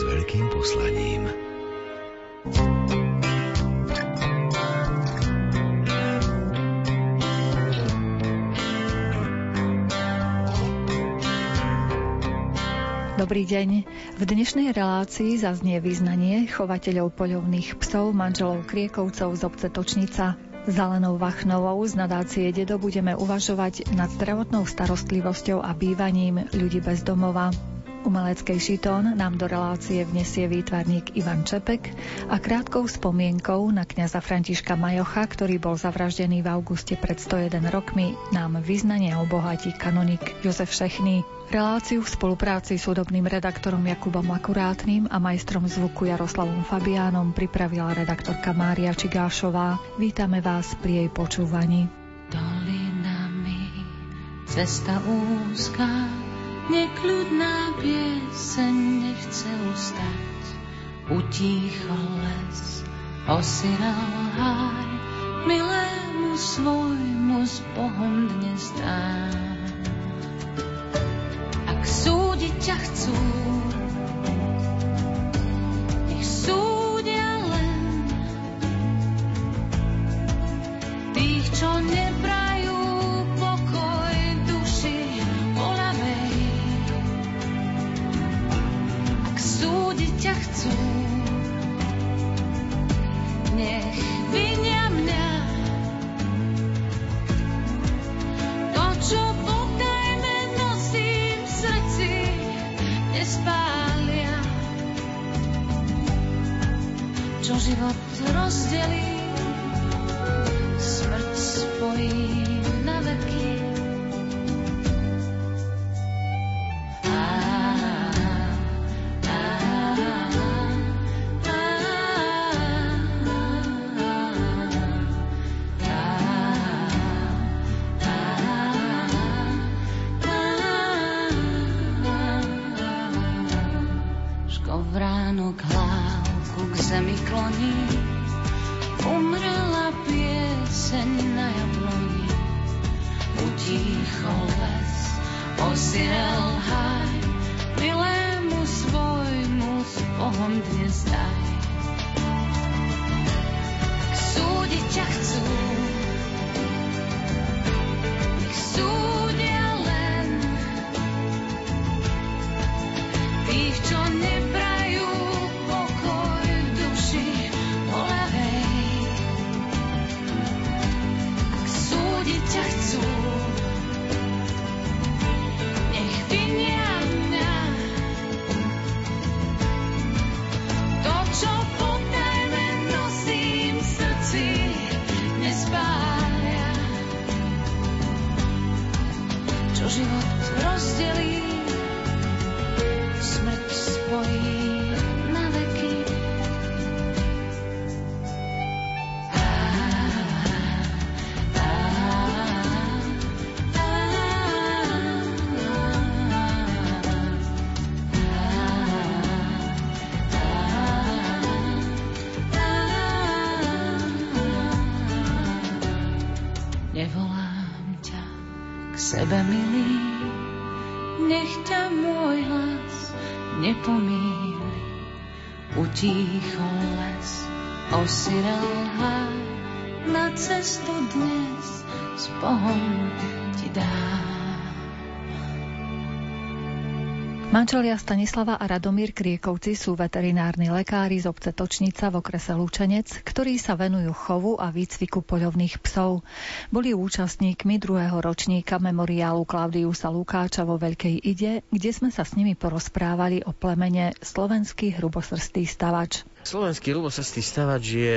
s veľkým poslaním. Dobrý deň. V dnešnej relácii zaznie vyznanie chovateľov poľovných psov manželov Kriekovcov z obce Točnica. Zelenou Vachnovou z nadácie Dedo budeme uvažovať nad zdravotnou starostlivosťou a bývaním ľudí bez domova. Umeleckej šitón nám do relácie vnesie výtvarník Ivan Čepek a krátkou spomienkou na kňaza Františka Majocha, ktorý bol zavraždený v auguste pred 101 rokmi, nám vyznanie obohatí kanonik Jozef Šechný. Reláciu v spolupráci s hudobným redaktorom Jakubom Akurátnym a majstrom zvuku Jaroslavom Fabiánom pripravila redaktorka Mária Čigášová. Vítame vás pri jej počúvaní. Dolinami cesta úzka Nekľudná pieseň nechce ustať, utíchol les, osiral háj, milému svojmu s Bohom dnes dám. Ak súdiť ťa chcú, nech súdia len tých, čo nebrá chcú. Nech vinia mňa to, čo potajme nosím v srdci, nespália. Čo život rozdelí, smrť spojí. Nevolám ťa k sebe, milý, nech ťa môj hlas nepomíli. Utíchol les, osiral háj, na cestu dnes s Bohom ti dám. Manželia Stanislava a Radomír Kriekovci sú veterinárni lekári z obce Točnica v okrese Lučenec, ktorí sa venujú chovu a výcviku poľovných psov. Boli účastníkmi druhého ročníka memoriálu Klaudiusa Lukáča vo Veľkej Ide, kde sme sa s nimi porozprávali o plemene slovenský hrubosrstý stavač. Slovenský hrubosrstý stavač je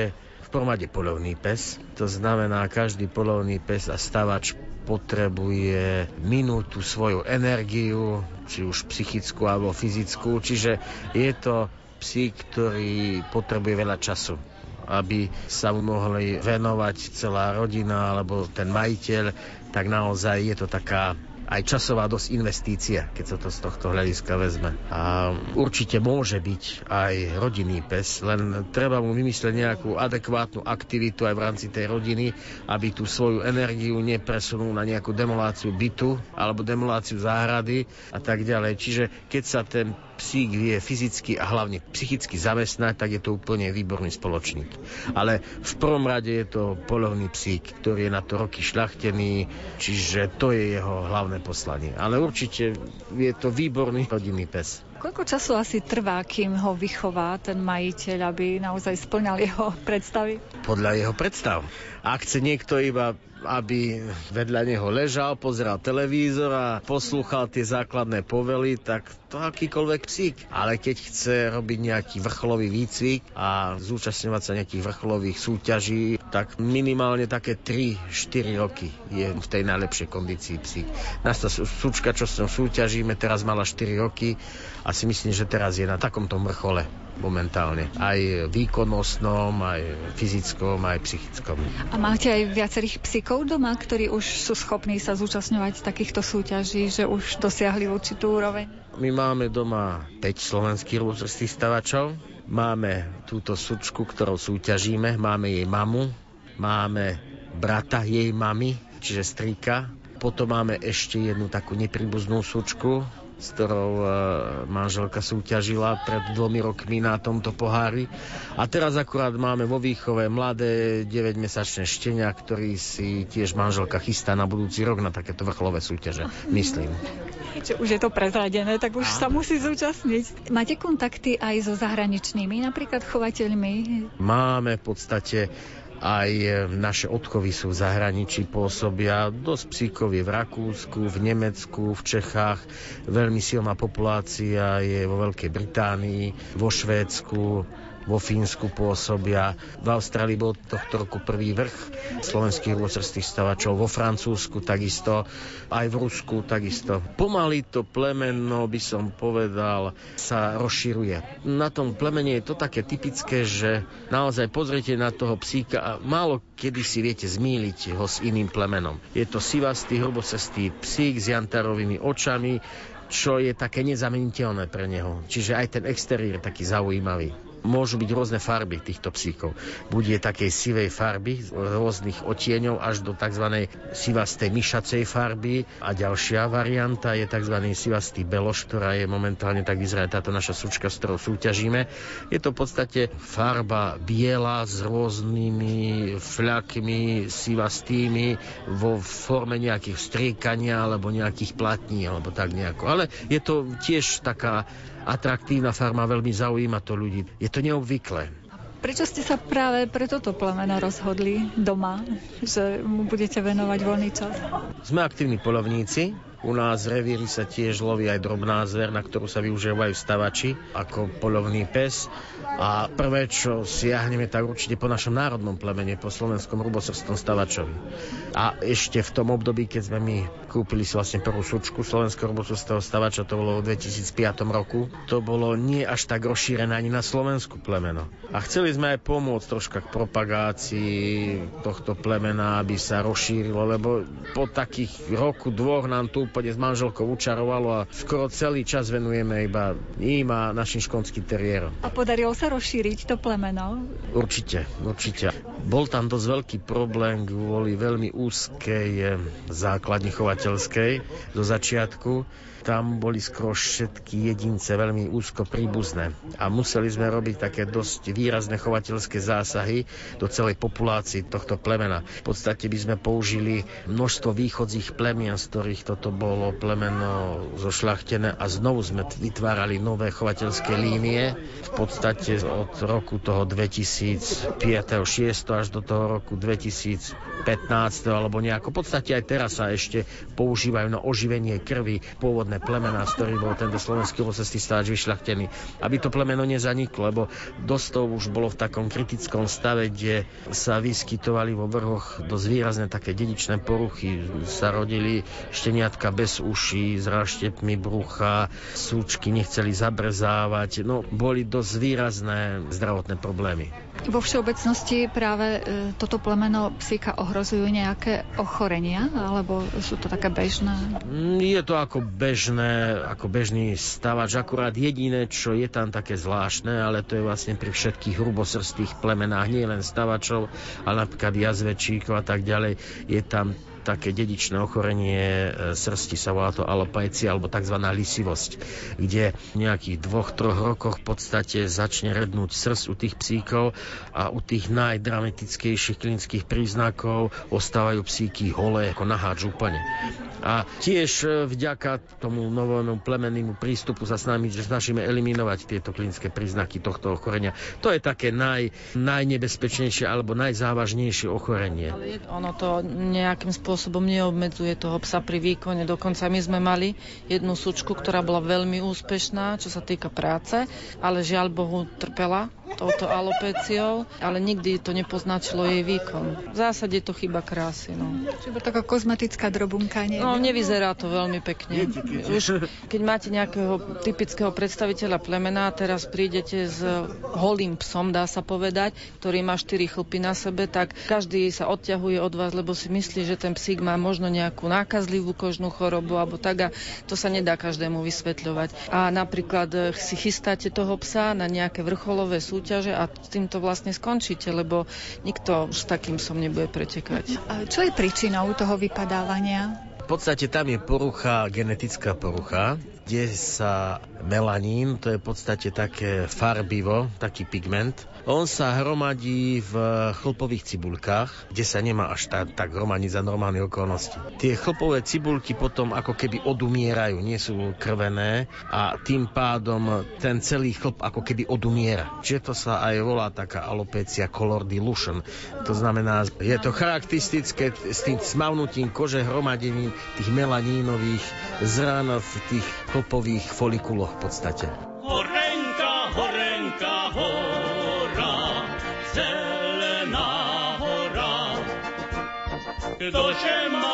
v prvom polovný pes. To znamená, každý polovný pes a stavač potrebuje minútu svoju energiu, či už psychickú alebo fyzickú, čiže je to psík, ktorý potrebuje veľa času aby sa mohli venovať celá rodina alebo ten majiteľ, tak naozaj je to taká aj časová dosť investícia, keď sa to z tohto hľadiska vezme. A určite môže byť aj rodinný pes, len treba mu vymyslieť nejakú adekvátnu aktivitu aj v rámci tej rodiny, aby tú svoju energiu nepresunul na nejakú demoláciu bytu alebo demoláciu záhrady a tak ďalej. Čiže keď sa ten psík vie fyzicky a hlavne psychicky zamestnať, tak je to úplne výborný spoločník. Ale v prvom rade je to polovný psík, ktorý je na to roky šľachtený, čiže to je jeho hlavné poslanie. Ale určite je to výborný rodinný pes. Koľko času asi trvá, kým ho vychová ten majiteľ, aby naozaj splňal jeho predstavy? Podľa jeho predstav. Ak chce niekto iba aby vedľa neho ležal, pozeral televízor a poslúchal tie základné povely, tak to akýkoľvek psík. Ale keď chce robiť nejaký vrcholový výcvik a zúčastňovať sa nejakých vrcholových súťaží, tak minimálne také 3-4 roky je v tej najlepšej kondícii psík. Nás tá súčka, čo s ňou súťažíme, teraz mala 4 roky a si myslím, že teraz je na takomto vrchole momentálne. Aj výkonnostnom, aj fyzickom, aj psychickom. A máte aj viacerých psíkov doma, ktorí už sú schopní sa zúčastňovať takýchto súťaží, že už dosiahli určitú úroveň? My máme doma 5 slovenských rúzrstých stavačov. Máme túto sučku, ktorou súťažíme. Máme jej mamu, máme brata jej mamy, čiže strýka. Potom máme ešte jednu takú nepribuznú sučku, s ktorou e, manželka súťažila pred dvomi rokmi na tomto pohári. A teraz akurát máme vo výchove mladé 9-mesačné štenia, ktorý si tiež manželka chystá na budúci rok na takéto vrcholové súťaže, myslím. Čiže už je to prezradené, tak už sa musí zúčastniť. Máte kontakty aj so zahraničnými, napríklad chovateľmi? Máme v podstate aj e, naše odchovy sú v zahraničí, pôsobia. Dosť psíkov v Rakúsku, v Nemecku, v Čechách. Veľmi silná populácia je vo Veľkej Británii, vo Švédsku, vo Fínsku pôsobia. V Austrálii bol tohto roku prvý vrch slovenských rôcrstých stavačov, vo Francúzsku takisto, aj v Rusku takisto. Pomaly to plemeno, by som povedal, sa rozširuje. Na tom plemene je to také typické, že naozaj pozrite na toho psíka a málo kedy si viete zmýliť ho s iným plemenom. Je to sivastý, hrubocestý psík s jantarovými očami, čo je také nezameniteľné pre neho. Čiže aj ten exteriér taký zaujímavý môžu byť rôzne farby týchto psíkov. Bude takej sivej farby, rôznych otieňov až do tzv. sivastej myšacej farby a ďalšia varianta je tzv. sivastý beloš, ktorá je momentálne tak vyzerá táto naša sučka, s ktorou súťažíme. Je to v podstate farba biela s rôznymi fľakmi sivastými vo forme nejakých striekania alebo nejakých platní alebo tak nejako. Ale je to tiež taká atraktívna farma, veľmi zaujíma to ľudí. Je to neobvyklé. Prečo ste sa práve pre toto plemeno rozhodli doma, že mu budete venovať voľný čas? Sme aktívni polovníci, u nás revíri sa tiež loví aj drobná zver, na ktorú sa využívajú stavači ako polovný pes. A prvé, čo siahneme, tak určite po našom národnom plemene, po slovenskom rubosrstom stavačovi. A ešte v tom období, keď sme my kúpili si vlastne prvú sučku slovenského rubosrstého stavača, to bolo v 2005 roku, to bolo nie až tak rozšírené ani na slovensku plemeno. A chceli sme aj pomôcť troška k propagácii tohto plemena, aby sa rozšírilo, lebo po takých roku, dvoch nám tu úplne s manželkou učarovalo a skoro celý čas venujeme iba im a našim škonským teriérom. A podarilo sa rozšíriť to plemeno? Určite, určite. Bol tam dosť veľký problém kvôli veľmi úzkej eh, základni chovateľskej do začiatku tam boli skoro všetky jedince veľmi úzko príbuzné a museli sme robiť také dosť výrazné chovateľské zásahy do celej populácii tohto plemena. V podstate by sme použili množstvo východzích plemien, z ktorých toto bolo plemeno zošľachtené a znovu sme vytvárali nové chovateľské línie. V podstate od roku toho 2005 6 až do toho roku 2015 alebo nejako. V podstate aj teraz sa ešte používajú na oživenie krvi pôvodné pôvodné plemená, z ktorých bol tento slovenský ovocestý stáč vyšľachtený. Aby to plemeno nezaniklo, lebo dosť toho už bolo v takom kritickom stave, kde sa vyskytovali vo vrhoch dosť výrazné také dedičné poruchy. Sa rodili šteniatka bez uší, s ráštepmi brucha, súčky nechceli zabrezávať. No, boli dosť výrazné zdravotné problémy. Vo všeobecnosti práve e, toto plemeno psíka ohrozujú nejaké ochorenia, alebo sú to také bežné? Mm, je to ako bežné, ako bežný stavač, akurát jediné, čo je tam také zvláštne, ale to je vlastne pri všetkých hrubosrstých plemenách, nie len stavačov, ale napríklad jazvečíkov a tak ďalej, je tam také dedičné ochorenie e, srsti, sa volá to alopajcia alebo tzv. lisivosť, kde v nejakých dvoch, troch rokoch v podstate začne rednúť srst u tých psíkov a u tých najdramatickejších klinických príznakov ostávajú psíky holé ako naháč úplne. A tiež e, vďaka tomu novému plemennému prístupu sa s nami snažíme eliminovať tieto klinické príznaky tohto ochorenia. To je také naj, najnebezpečnejšie alebo najzávažnejšie ochorenie. Ale ono to nejakým spôsobom spôsobom neobmedzuje toho psa pri výkone. Dokonca my sme mali jednu sučku, ktorá bola veľmi úspešná, čo sa týka práce, ale žiaľ Bohu trpela touto alopéciou, ale nikdy to nepoznačilo jej výkon. V zásade je to chyba krásy. No. Čiže taká kozmetická drobunka, nie? No, nevyzerá to veľmi pekne. Už keď máte nejakého typického predstaviteľa plemena, teraz prídete s holým psom, dá sa povedať, ktorý má štyri chlpy na sebe, tak každý sa odťahuje od vás, lebo si myslí, že ten psík má možno nejakú nákazlivú kožnú chorobu alebo tak a to sa nedá každému vysvetľovať. A napríklad si chystáte toho psa na nejaké vrcholové súťaže, súťaže a s týmto vlastne skončíte, lebo nikto s takým som nebude pretekať. A čo je príčinou toho vypadávania? V podstate tam je porucha, genetická porucha, kde sa melanín, to je v podstate také farbivo, taký pigment, on sa hromadí v chlpových cibulkách, kde sa nemá až tak, tak hromadiť za normálne okolnosti. Tie chlpové cibulky potom ako keby odumierajú, nie sú krvené a tým pádom ten celý chlp ako keby odumiera. Čiže to sa aj volá taká alopecia color dilution. To znamená, je to charakteristické s tým smavnutím kože hromadením tých melanínových zrán v tých chlpových folikuloch v podstate. Horenka, horenka, hora, zelená hora. Ktože ma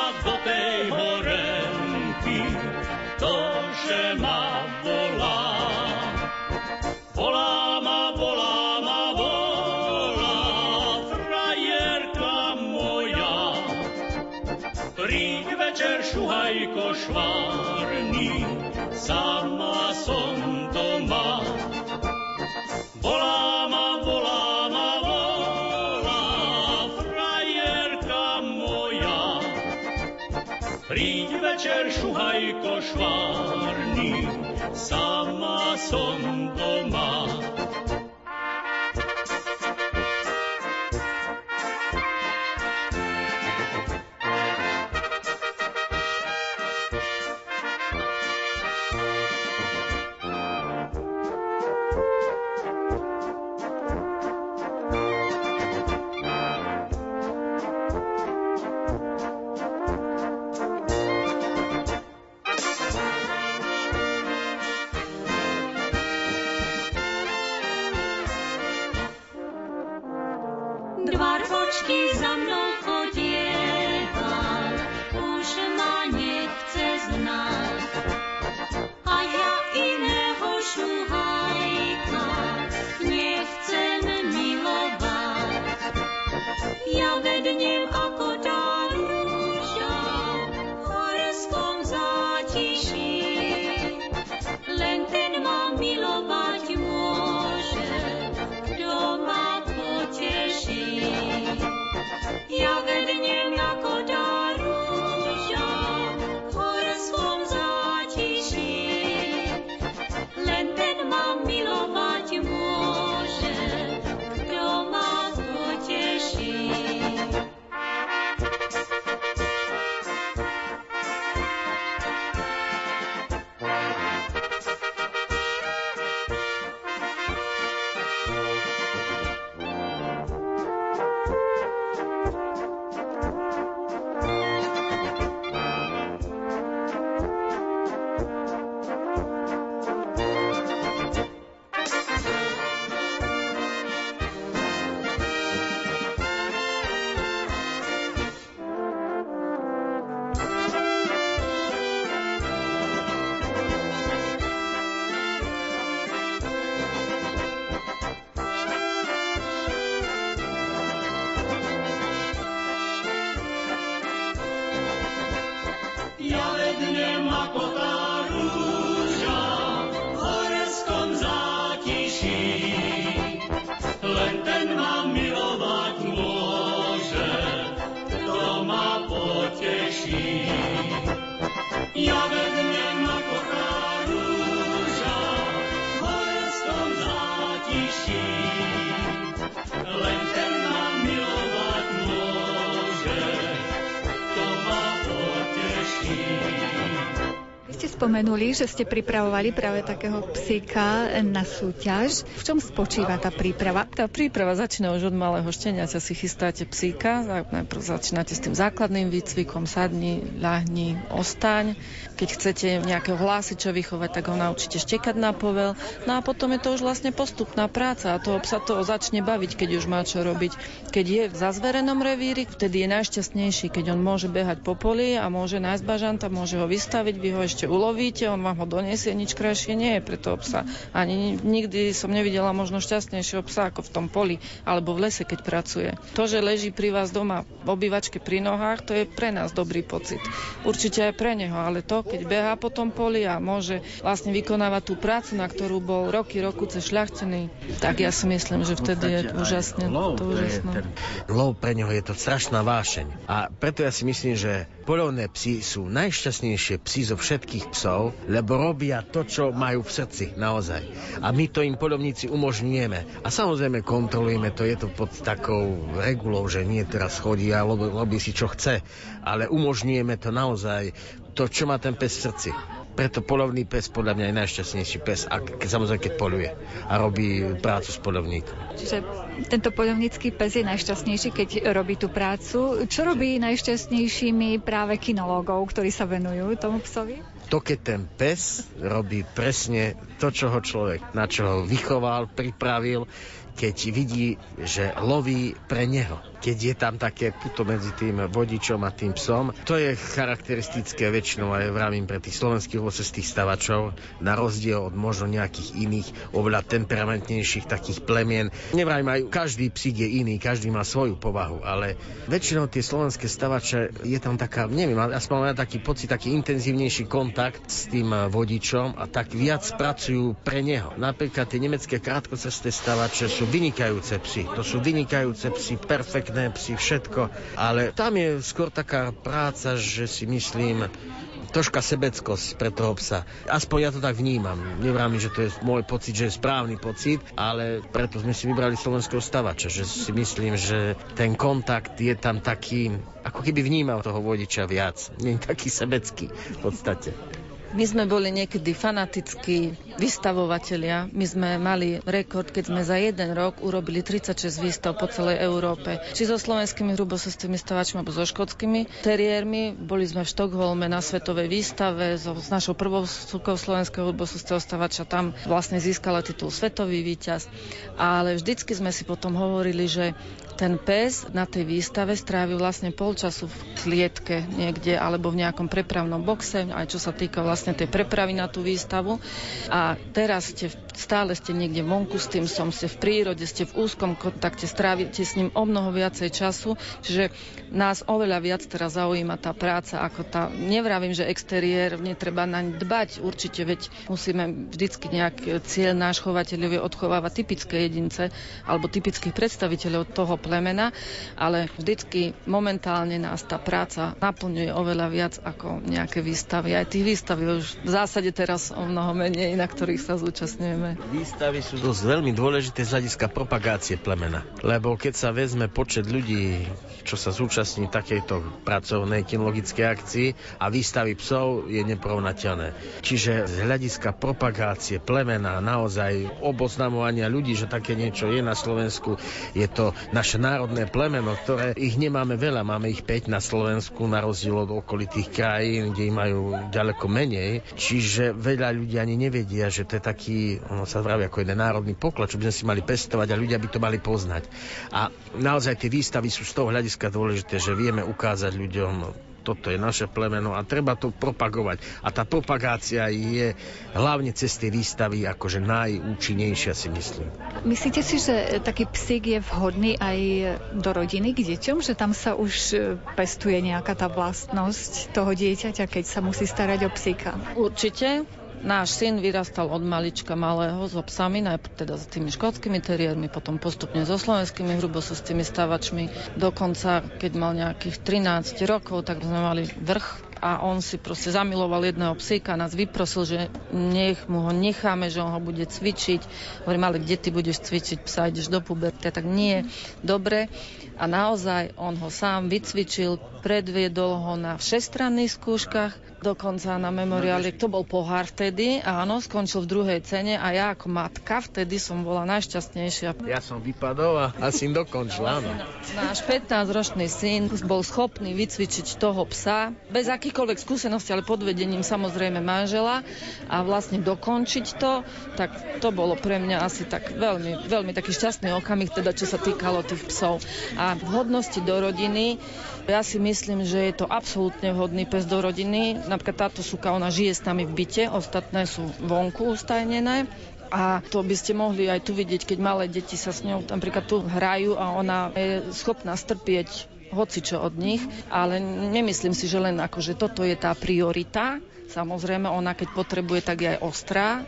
Volá ma, volá ma. Príď večer, šuhajko švárny, sama som doma. Dva ročky za mnou. Ja spomenuli, že ste pripravovali práve takého psíka na súťaž. V čom spočíva tá príprava? Tá príprava začína už od malého šteniaťa, si chystáte psíka, najprv začínate s tým základným výcvikom, sadni, ľahni, ostaň. Keď chcete nejakého hlásiča vychovať, tak ho naučíte štekať na povel. No a potom je to už vlastne postupná práca a toho psa to začne baviť, keď už má čo robiť. Keď je v zazverenom revíri, vtedy je najšťastnejší, keď on môže behať po poli a môže nájsť bažanta, môže ho vystaviť, vy ho ešte ulovíte, on vám ho donesie, nič krajšie nie je pre toho psa. Ani nikdy som nevidela možno šťastnejšieho psa ako v tom poli alebo v lese, keď pracuje. To, že leží pri vás doma v obývačke pri nohách, to je pre nás dobrý pocit. Určite aj pre neho, ale to, keď behá po tom poli a môže vlastne vykonávať tú prácu, na ktorú bol roky, roku cez šľachtený, tak ja si myslím, že vtedy je to úžasne. Úžasné. lov pre neho je to strašná vášeň. A preto ja si myslím, že polovné psy sú najšťastnejšie psy zo všetkých psov, lebo robia to, čo majú v srdci, naozaj. A my to im polovníci umožňujeme. A samozrejme kontrolujeme to, je to pod takou regulou, že nie teraz chodí a robí, si čo chce, ale umožňujeme to naozaj, to, čo má ten pes v srdci. Preto polovný pes podľa mňa je najšťastnejší pes, a ke, samozrejme keď poluje a robí prácu s polovníkom. Čiže tento poľovnícky pes je najšťastnejší, keď robí tú prácu. Čo robí najšťastnejšími práve kinológov, ktorí sa venujú tomu psovi? To, keď ten pes robí presne to, čo ho človek, na čo ho vychoval, pripravil, keď vidí, že loví pre neho. Keď je tam také puto medzi tým vodičom a tým psom, to je charakteristické väčšinou aj vravím pre tých slovenských tých stavačov, na rozdiel od možno nejakých iných, oveľa temperamentnejších takých plemien. Nevrajím aj, každý psík je iný, každý má svoju povahu, ale väčšinou tie slovenské stavače je tam taká, neviem, aspoň mám taký pocit, taký intenzívnejší kontakt s tým vodičom a tak viac pracujú pre neho. Napríklad tie nemecké krátkocesté stavače sú vynikajúce psy. To sú vynikajúce psy, perfektné psy, všetko. Ale tam je skôr taká práca, že si myslím, troška sebeckosť pre toho psa. Aspoň ja to tak vnímam. Nevrám, že to je môj pocit, že je správny pocit, ale preto sme si vybrali slovenského stavača, že si myslím, že ten kontakt je tam taký, ako keby vnímal toho vodiča viac. Nie taký sebecký v podstate. My sme boli niekedy fanatickí vystavovatelia. My sme mali rekord, keď sme za jeden rok urobili 36 výstav po celej Európe. Či so slovenskými hrubosostými stavačmi alebo so škótskymi teriérmi. Boli sme v Štokholme na svetovej výstave so, s našou prvou súkou slovenského hrubosostého stavača. Tam vlastne získala titul svetový víťaz. Ale vždycky sme si potom hovorili, že ten pes na tej výstave strávil vlastne pol času v klietke niekde alebo v nejakom prepravnom boxe, aj čo sa týka vlastne tej prepravy na tú výstavu. A teraz ste stále ste niekde vonku s tým som, ste v prírode, ste v úzkom kontakte, strávite s ním o mnoho viacej času, čiže nás oveľa viac teraz zaujíma tá práca, ako tá, nevravím, že exteriér, netreba naň dbať, určite, veď musíme vždycky nejak cieľ náš chovateľov je odchovávať typické jedince alebo typických predstaviteľov toho plemena, ale vždycky momentálne nás tá práca naplňuje oveľa viac ako nejaké výstavy. Aj tých výstav je už v zásade teraz o mnoho menej, na ktorých sa zúčastňujeme. Výstavy sú dosť veľmi dôležité z hľadiska propagácie plemena. Lebo keď sa vezme počet ľudí, čo sa zúčastní takejto pracovnej kinologickej akcii a výstavy psov je neporovnateľné. Čiže z hľadiska propagácie plemena, naozaj oboznamovania ľudí, že také niečo je na Slovensku, je to naše národné plemeno, ktoré ich nemáme veľa, máme ich 5 na Slovensku, na rozdiel od okolitých krajín, kde ich majú ďaleko menej. Čiže veľa ľudí ani nevedia, že to je taký, ono sa vraví ako jeden národný poklad, čo by sme si mali pestovať a ľudia by to mali poznať. A naozaj tie výstavy sú z toho hľadiska dôležité, že vieme ukázať ľuďom toto je naše plemeno a treba to propagovať. A tá propagácia je hlavne cez tie výstavy akože najúčinnejšia si myslím. Myslíte si, že taký psík je vhodný aj do rodiny k deťom, že tam sa už pestuje nejaká tá vlastnosť toho dieťaťa, keď sa musí starať o psíka? Určite. Náš syn vyrastal od malička malého so psami, najprv teda s tými škótskymi teriérmi, potom postupne so slovenskými hrubosostými stavačmi. Dokonca, keď mal nejakých 13 rokov, tak sme mali vrch a on si proste zamiloval jedného psíka a nás vyprosil, že nech mu ho necháme, že on ho bude cvičiť. Hovorím, ale kde ty budeš cvičiť psa, ideš do puberty, tak nie, dobre. A naozaj on ho sám vycvičil, predviedol ho na všestranných skúškach, dokonca na memoriáli. To bol pohár vtedy, áno, skončil v druhej cene a ja ako matka vtedy som bola najšťastnejšia. Ja som vypadol a, a syn dokončil, áno. Náš 15-ročný syn bol schopný vycvičiť toho psa bez akýchkoľvek skúseností, ale pod vedením samozrejme manžela a vlastne dokončiť to, tak to bolo pre mňa asi tak veľmi, veľmi taký šťastný okamih, teda čo sa týkalo tých psov. A v hodnosti do rodiny, ja si myslím, že je to absolútne vhodný pes do rodiny. Napríklad táto suka, ona žije s nami v byte, ostatné sú vonku ustajnené. A to by ste mohli aj tu vidieť, keď malé deti sa s ňou napríklad tu hrajú a ona je schopná strpieť hocičo od nich, ale nemyslím si, že len ako, že toto je tá priorita. Samozrejme, ona keď potrebuje, tak je aj ostrá,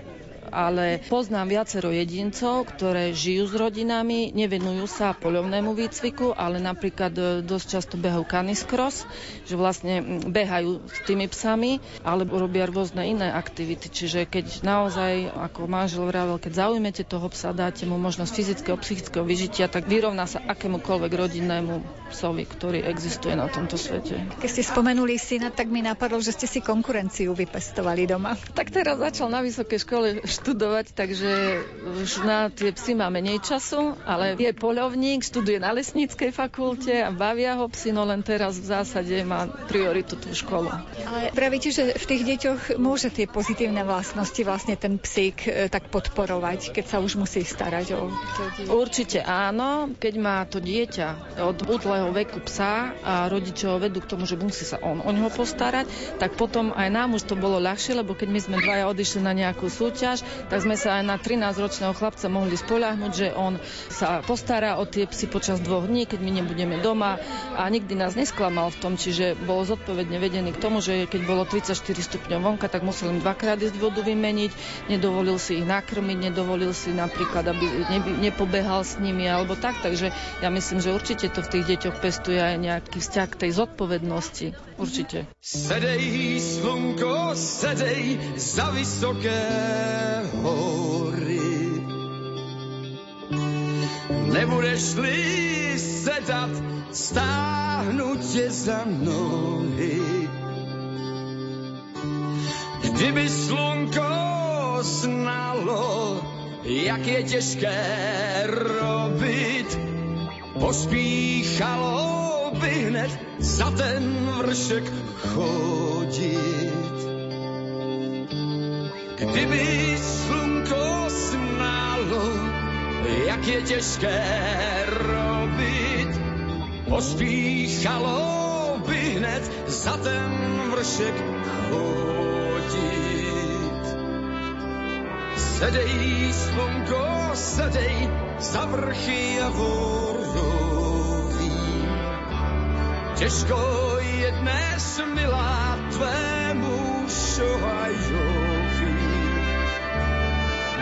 ale poznám viacero jedincov, ktoré žijú s rodinami, nevenujú sa poľovnému výcviku, ale napríklad e, dosť často behajú canis cross, že vlastne behajú s tými psami, alebo robia rôzne iné aktivity. Čiže keď naozaj, ako manžel vravel, keď zaujmete toho psa, dáte mu možnosť fyzického, psychického vyžitia, tak vyrovná sa akémukoľvek rodinnému psovi, ktorý existuje na tomto svete. Keď ste spomenuli syna, tak mi napadlo, že ste si konkurenciu vypestovali doma. Tak teraz začal na vysokej škole študovať, takže už na tie psy má menej času, ale je poľovník, študuje na lesníckej fakulte a bavia ho psy, no len teraz v zásade má prioritu tú školu. Ale pravíte, že v tých deťoch môže tie pozitívne vlastnosti vlastne ten psík e, tak podporovať, keď sa už musí starať o to dieťa. Určite áno, keď má to dieťa od útleho veku psa a rodiče ho vedú k tomu, že musí sa on o neho postarať, tak potom aj nám už to bolo ľahšie, lebo keď my sme dvaja odišli na nejakú súťaž, tak sme sa aj na 13-ročného chlapca mohli spoľahnúť, že on sa postará o tie psy počas dvoch dní, keď my nebudeme doma a nikdy nás nesklamal v tom, čiže bol zodpovedne vedený k tomu, že keď bolo 34 stupňov vonka, tak musel im dvakrát ísť vodu vymeniť, nedovolil si ich nakrmiť, nedovolil si napríklad, aby nepobehal s nimi alebo tak, takže ja myslím, že určite to v tých deťoch pestuje aj nejaký vzťah k tej zodpovednosti. Určite. Sedej, slunko, sedej za vysoké hory. Nebudeš-li sedat, stáhnu tě za nohy. Kdyby slunko znalo, jak je těžké robit, pospíchalo by hned za ten vršek chodit. Kdyby slunko snálo, jak je těžké robit, pospíchalo by hned za ten vršek chodit. Sedej, slunko, sedej, za vrchy a vorový. Těžko je dnes, milá, tvému šohajovi.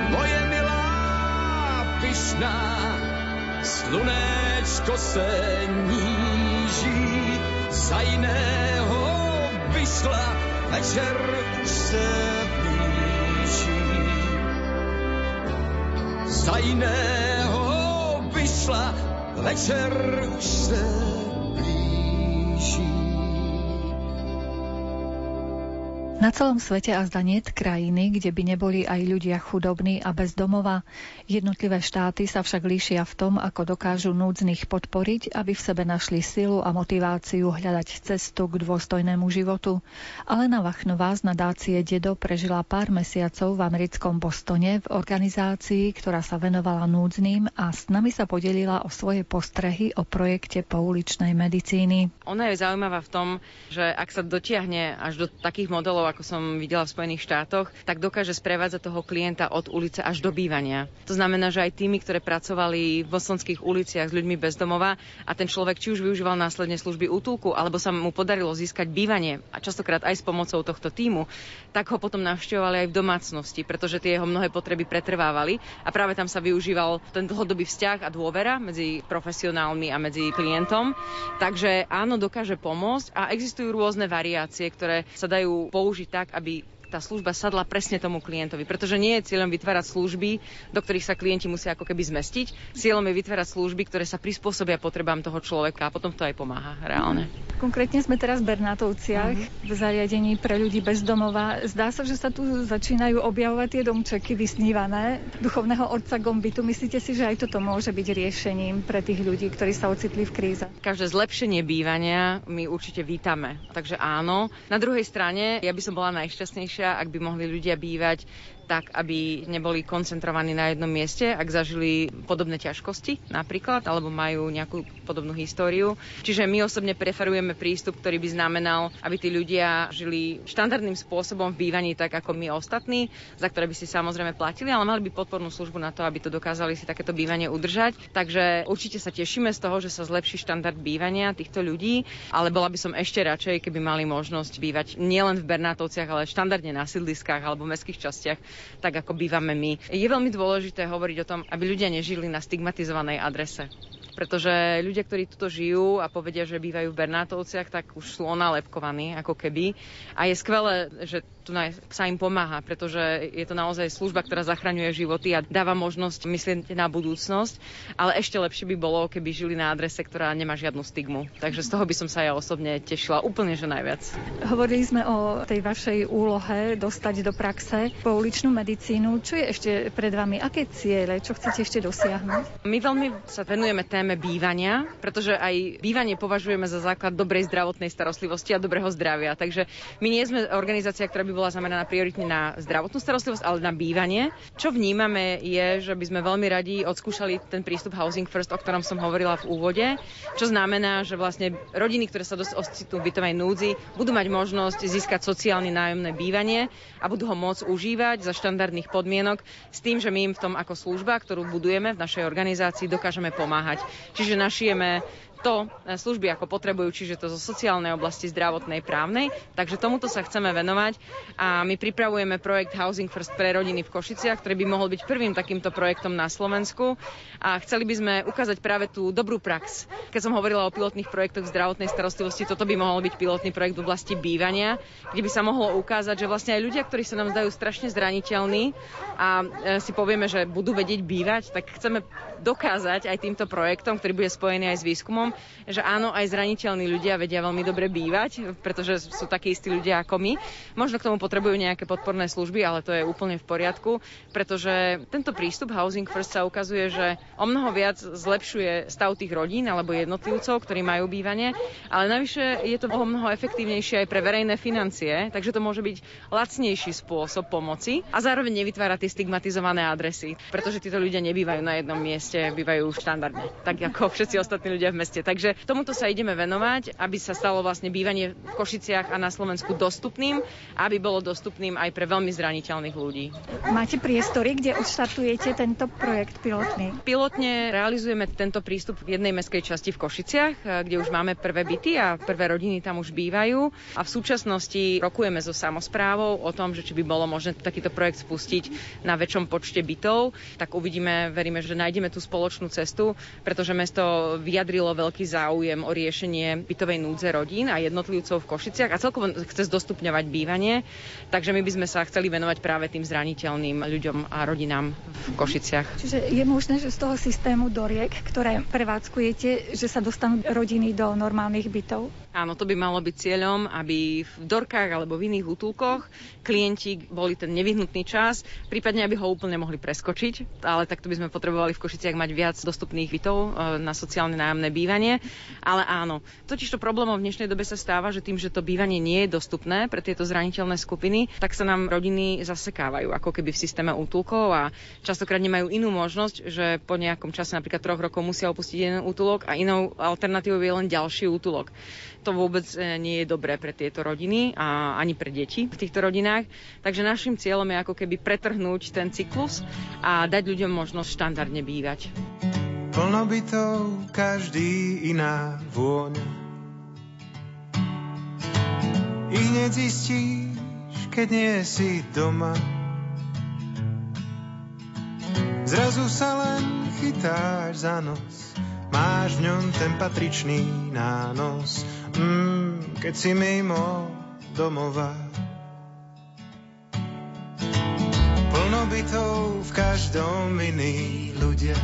Moje milá, pyšná, slunečko se níží, za jiného vyšla, večer už se blíží. Za jiného vyšla, večer už se blíží. Na celom svete a zda niet krajiny, kde by neboli aj ľudia chudobní a bez domova. Jednotlivé štáty sa však líšia v tom, ako dokážu núdznych podporiť, aby v sebe našli silu a motiváciu hľadať cestu k dôstojnému životu. Alena Vachnová z nadácie Dedo prežila pár mesiacov v americkom Bostone v organizácii, ktorá sa venovala núdznym a s nami sa podelila o svoje postrehy o projekte pouličnej medicíny. Ona je zaujímavá v tom, že ak sa dotiahne až do takých modelov, ako som videla v Spojených štátoch, tak dokáže sprevádzať toho klienta od ulice až do bývania. To znamená, že aj tými, ktoré pracovali v boslonských uliciach s ľuďmi bez domova a ten človek či už využíval následne služby útulku, alebo sa mu podarilo získať bývanie a častokrát aj s pomocou tohto týmu, tak ho potom navštevovali aj v domácnosti, pretože tie jeho mnohé potreby pretrvávali a práve tam sa využíval ten dlhodobý vzťah a dôvera medzi profesionálmi a medzi klientom. Takže áno, dokáže pomôcť a existujú rôzne variácie, ktoré sa dajú použiť tak, aby tá služba sadla presne tomu klientovi. Pretože nie je cieľom vytvárať služby, do ktorých sa klienti musia ako keby zmestiť. Cieľom je vytvárať služby, ktoré sa prispôsobia potrebám toho človeka a potom to aj pomáha reálne. Konkrétne sme teraz v Bernátovciach, uh-huh. v zariadení pre ľudí bez domova. Zdá sa, že sa tu začínajú objavovať tie domčeky vysnívané duchovného otca Gombitu. Myslíte si, že aj toto môže byť riešením pre tých ľudí, ktorí sa ocitli v kríze? Každé zlepšenie bývania my určite vítame. Takže áno. Na druhej strane, ja by som bola najšťastnejšia, najlepšia, ak by mohli ľudia bývať tak, aby neboli koncentrovaní na jednom mieste, ak zažili podobné ťažkosti napríklad, alebo majú nejakú podobnú históriu. Čiže my osobne preferujeme prístup, ktorý by znamenal, aby tí ľudia žili štandardným spôsobom v bývaní tak ako my ostatní, za ktoré by si samozrejme platili, ale mali by podpornú službu na to, aby to dokázali si takéto bývanie udržať. Takže určite sa tešíme z toho, že sa zlepší štandard bývania týchto ľudí, ale bola by som ešte radšej, keby mali možnosť bývať nielen v Bernátovciach, ale štandardne na sídliskách alebo v mestských častiach tak ako bývame my. Je veľmi dôležité hovoriť o tom, aby ľudia nežili na stigmatizovanej adrese pretože ľudia, ktorí tuto žijú a povedia, že bývajú v Bernátovciach, tak už sú onalepkovaní, ako keby. A je skvelé, že tu sa im pomáha, pretože je to naozaj služba, ktorá zachraňuje životy a dáva možnosť myslieť na budúcnosť, ale ešte lepšie by bolo, keby žili na adrese, ktorá nemá žiadnu stigmu. Takže z toho by som sa ja osobne tešila úplne, že najviac. Hovorili sme o tej vašej úlohe dostať do praxe pouličnú medicínu. Čo je ešte pred vami? Aké ciele? Čo chcete ešte dosiahnuť? My veľmi sa venujeme téme bývania, pretože aj bývanie považujeme za základ dobrej zdravotnej starostlivosti a dobrého zdravia. Takže my nie sme organizácia, ktorá by bola zameraná prioritne na zdravotnú starostlivosť, ale na bývanie. Čo vnímame je, že by sme veľmi radi odskúšali ten prístup Housing First, o ktorom som hovorila v úvode, čo znamená, že vlastne rodiny, ktoré sa dosť ocitnú v bytovej núdzi, budú mať možnosť získať sociálne nájomné bývanie a budú ho môcť užívať za štandardných podmienok s tým, že my im v tom ako služba, ktorú budujeme v našej organizácii, dokážeme pomáhať. Čiže našijeme to e, služby ako potrebujú, čiže to zo sociálnej oblasti, zdravotnej, právnej. Takže tomuto sa chceme venovať a my pripravujeme projekt Housing First pre rodiny v Košiciach, ktorý by mohol byť prvým takýmto projektom na Slovensku a chceli by sme ukázať práve tú dobrú prax. Keď som hovorila o pilotných projektoch zdravotnej starostlivosti, toto by mohol byť pilotný projekt v oblasti bývania, kde by sa mohlo ukázať, že vlastne aj ľudia, ktorí sa nám zdajú strašne zraniteľní a e, si povieme, že budú vedieť bývať, tak chceme dokázať aj týmto projektom, ktorý bude spojený aj s výskumom, že áno, aj zraniteľní ľudia vedia veľmi dobre bývať, pretože sú takí istí ľudia ako my. Možno k tomu potrebujú nejaké podporné služby, ale to je úplne v poriadku, pretože tento prístup Housing First sa ukazuje, že o mnoho viac zlepšuje stav tých rodín alebo jednotlivcov, ktorí majú bývanie, ale navyše je to o mnoho efektívnejšie aj pre verejné financie, takže to môže byť lacnejší spôsob pomoci a zároveň nevytvára tie stigmatizované adresy, pretože títo ľudia nebývajú na jednom mieste, bývajú štandardne, tak ako všetci ostatní ľudia v meste. Takže tomuto sa ideme venovať, aby sa stalo vlastne bývanie v Košiciach a na Slovensku dostupným, aby bolo dostupným aj pre veľmi zraniteľných ľudí. Máte priestory, kde odštartujete tento projekt pilotný? Pilotne realizujeme tento prístup v jednej meskej časti v Košiciach, kde už máme prvé byty a prvé rodiny tam už bývajú. A v súčasnosti rokujeme so samozprávou o tom, že či by bolo možné takýto projekt spustiť na väčšom počte bytov. Tak uvidíme, veríme, že nájdeme tú spoločnú cestu, pretože mesto vyjadrilo veľký záujem o riešenie bytovej núdze rodín a jednotlivcov v Košiciach a celkovo chce zdostupňovať bývanie. Takže my by sme sa chceli venovať práve tým zraniteľným ľuďom a rodinám v Košiciach. Čiže je možné, že z toho systému doriek, ktoré prevádzkujete, že sa dostanú rodiny do normálnych bytov? Áno, to by malo byť cieľom, aby v dorkách alebo v iných útulkoch klienti boli ten nevyhnutný čas, prípadne aby ho úplne mohli preskočiť, ale takto by sme potrebovali v Košiciach mať viac dostupných bytov e, na sociálne nájomné bývanie. Ale áno, totiž to problémom v dnešnej dobe sa stáva, že tým, že to bývanie nie je dostupné pre tieto zraniteľné skupiny, tak sa nám rodiny zasekávajú ako keby v systéme útulkov a častokrát nemajú inú možnosť, že po nejakom čase, napríklad troch rokov, musia opustiť jeden útulok a inou alternatívou je len ďalší útulok. To vôbec e, nie je dobré pre tieto rodiny a ani pre deti v týchto rodinách. Takže našim cieľom je ako keby pretrhnúť ten cyklus a dať ľuďom možnosť štandardne bývať. Plno bytov, každý iná vôňa. I hneď zistíš, keď nie si doma. Zrazu sa len chytáš za nos, máš v ňom ten patričný nános. Mm, keď si mimo domova. Plno bytov v každom iný ľudia.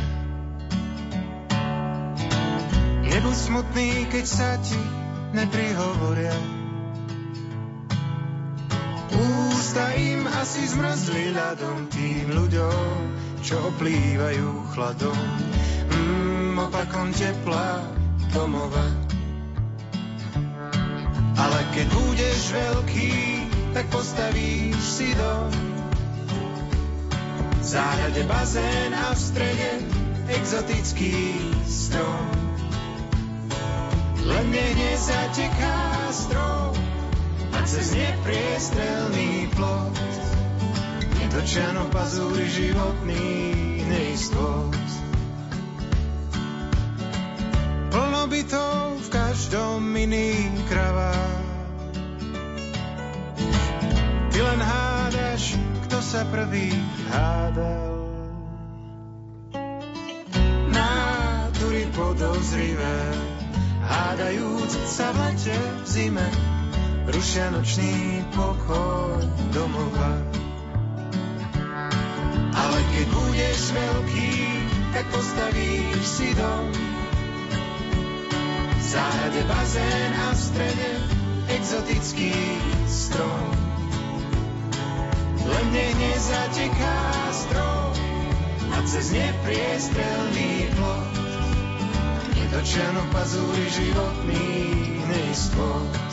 Nebuď smutný, keď sa ti neprihovoria. Ústa im asi zmrzli ľadom tým ľuďom, čo oplývajú chladom. Mm, opakom tepla domova. Keď budeš veľký, tak postavíš si dom. V záhrade bazén a v strede exotický strom. Len mne nezateká strom a cez nepriestrelný plot Netočiano pazúri životný neistot. Plno bytov v každom iný kravá. Sa prvý hádal. Nátury podozrivé, hádajúc sa v lete v zime, rušia nočný pokoj domova. Ale keď budeš veľký, tak postavíš si dom. V záhrade bazén a v strede exotický strom. Len mne nezateká strom a cez nepriestrelný plot netočiano pazúri životný neistot.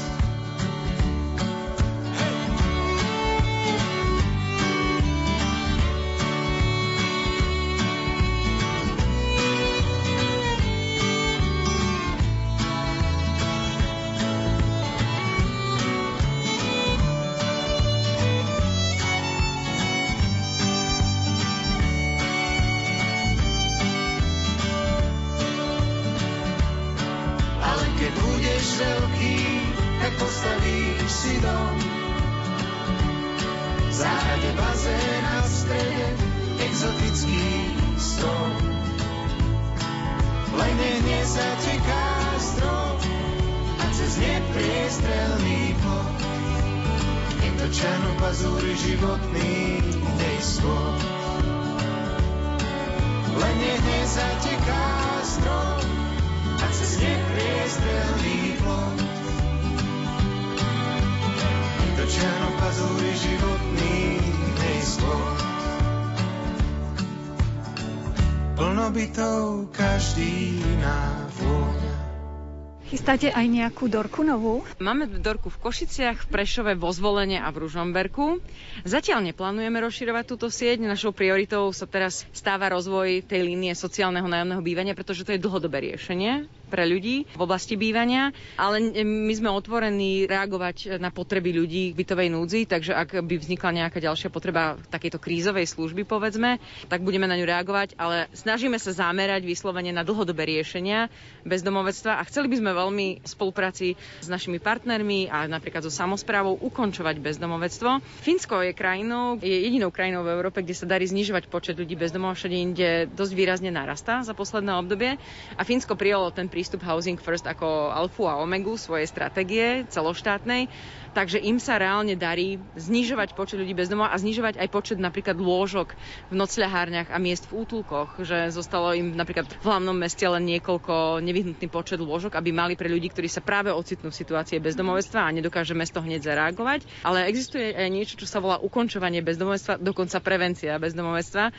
Chystáte aj nejakú dorku novú? Máme dorku v Košiciach, v Prešove, vo Zvolene a v Ružomberku. Zatiaľ neplánujeme rozširovať túto sieť. Našou prioritou sa teraz stáva rozvoj tej línie sociálneho nájomného bývania, pretože to je dlhodobé riešenie pre ľudí v oblasti bývania, ale my sme otvorení reagovať na potreby ľudí v bytovej núdzi, takže ak by vznikla nejaká ďalšia potreba takejto krízovej služby, povedzme, tak budeme na ňu reagovať, ale snažíme sa zamerať vyslovene na dlhodobé riešenia bezdomovectva a chceli by sme veľmi v spolupráci s našimi partnermi a napríklad so samozprávou ukončovať bezdomovectvo. Fínsko je krajinou, je jedinou krajinou v Európe, kde sa darí znižovať počet ľudí bez domova, všade inde dosť výrazne narastá za posledné obdobie a Fínsko prijalo ten prístup Housing First ako alfu a omegu svojej stratégie celoštátnej, takže im sa reálne darí znižovať počet ľudí bez domova a znižovať aj počet napríklad lôžok v nocľahárniach a miest v útulkoch, že zostalo im napríklad v hlavnom meste len niekoľko nevyhnutný počet lôžok, aby mali pre ľudí, ktorí sa práve ocitnú v situácii bezdomovectva a nedokáže mesto hneď zareagovať. Ale existuje aj niečo, čo sa volá ukončovanie bezdomovectva, dokonca prevencia bezdomovectva,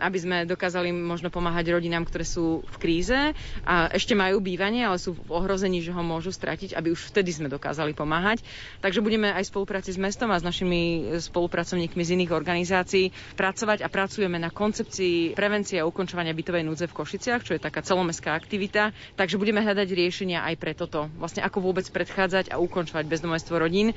aby sme dokázali možno pomáhať rodinám, ktoré sú v kríze a ešte majú bývanie, ale sú v ohrození, že ho môžu stratiť, aby už vtedy sme dokázali pomáhať. Takže budeme aj v spolupráci s mestom a s našimi spolupracovníkmi z iných organizácií pracovať a pracujeme na koncepcii prevencie a ukončovania bytovej núdze v Košiciach, čo je taká celomestská aktivita. Takže budeme hľadať riešenia aj pre toto. Vlastne ako vôbec predchádzať a ukončovať bezdomovstvo rodín.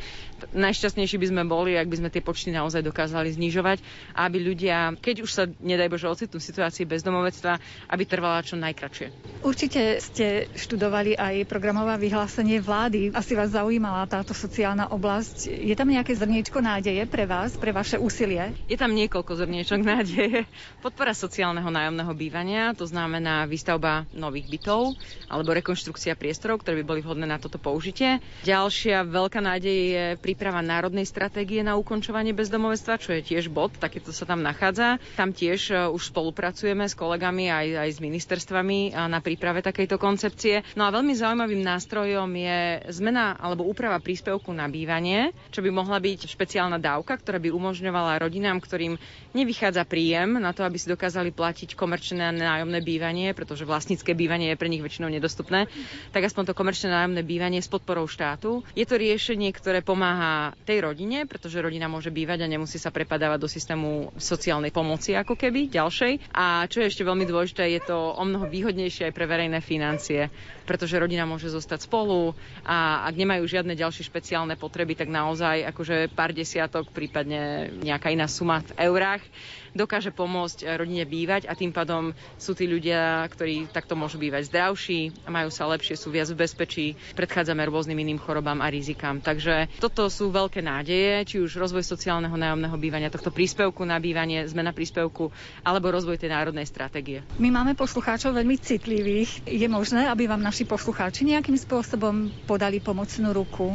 Najšťastnejší by sme boli, ak by sme tie počty naozaj dokázali znižovať, aby ľudia, keď už sa nedaj Bože ocitnú v situácii bezdomovectva, aby trvala čo najkračšie. Určite ste študovali aj programové vyhlásenie vlády. Asi vás zaujímala táto sociálna oblasť. Je tam nejaké zrniečko nádeje pre vás, pre vaše úsilie? Je tam niekoľko zrniečok nádeje. Podpora sociálneho nájomného bývania, to znamená výstavba nových bytov alebo rekonštrukcia priestorov, ktoré by boli vhodné na toto použitie. Ďalšia veľká nádej je príprava národnej stratégie na ukončovanie bezdomovectva, čo je tiež bod, takéto sa tam nachádza. Tam tiež e, už spolupracujeme s kolegami aj, aj s ministerstvami na príprave takejto koncepcie. No a veľmi zaujímavým nástrojom je zmena alebo úprava príspevku na bývanie, čo by mohla byť špeciálna dávka, ktorá by umožňovala rodinám, ktorým nevychádza príjem na to, aby si dokázali platiť komerčné nájomné bývanie, pretože vlastnícke bývanie je pre nich väčšinou nedostupné, tak aspoň to komerčné nájomné bývanie s podporou štátu. Je to riešenie, ktoré pomáha tej rodine, pretože rodina môže bývať a nemusí sa prepadávať do systému sociálnej pomoci ako keby ďalšej. A čo je ešte veľmi dôležité, je to o mnoho výhodnejšie aj pre verejné financie, pretože rodina môže zostať spolu a ak nemajú žiadne ďalšie špeciálne potreby, tak naozaj akože pár desiatok, prípadne nejaká iná suma v eurách dokáže pomôcť rodine bývať a tým pádom sú tí ľudia, ktorí takto môžu bývať zdravší, majú sa lepšie, sú viac v bezpečí, predchádzame rôznym iným chorobám a rizikám. Takže toto sú veľké nádeje, či už rozvoj sociálneho nájomného bývania, tohto príspevku na bývanie, zmena príspevku, alebo rozvoj tej národnej stratégie. My máme poslucháčov veľmi citlivých. Je možné, aby vám naši poslucháči nejakým spôsobom podali pomocnú ruku?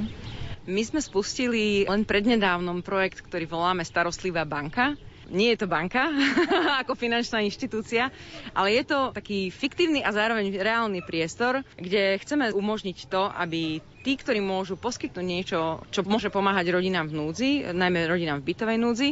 My sme spustili len prednedávnom projekt, ktorý voláme Starostlivá banka nie je to banka ako finančná inštitúcia, ale je to taký fiktívny a zároveň reálny priestor, kde chceme umožniť to, aby tí, ktorí môžu poskytnúť niečo, čo môže pomáhať rodinám v núdzi, najmä rodinám v bytovej núdzi,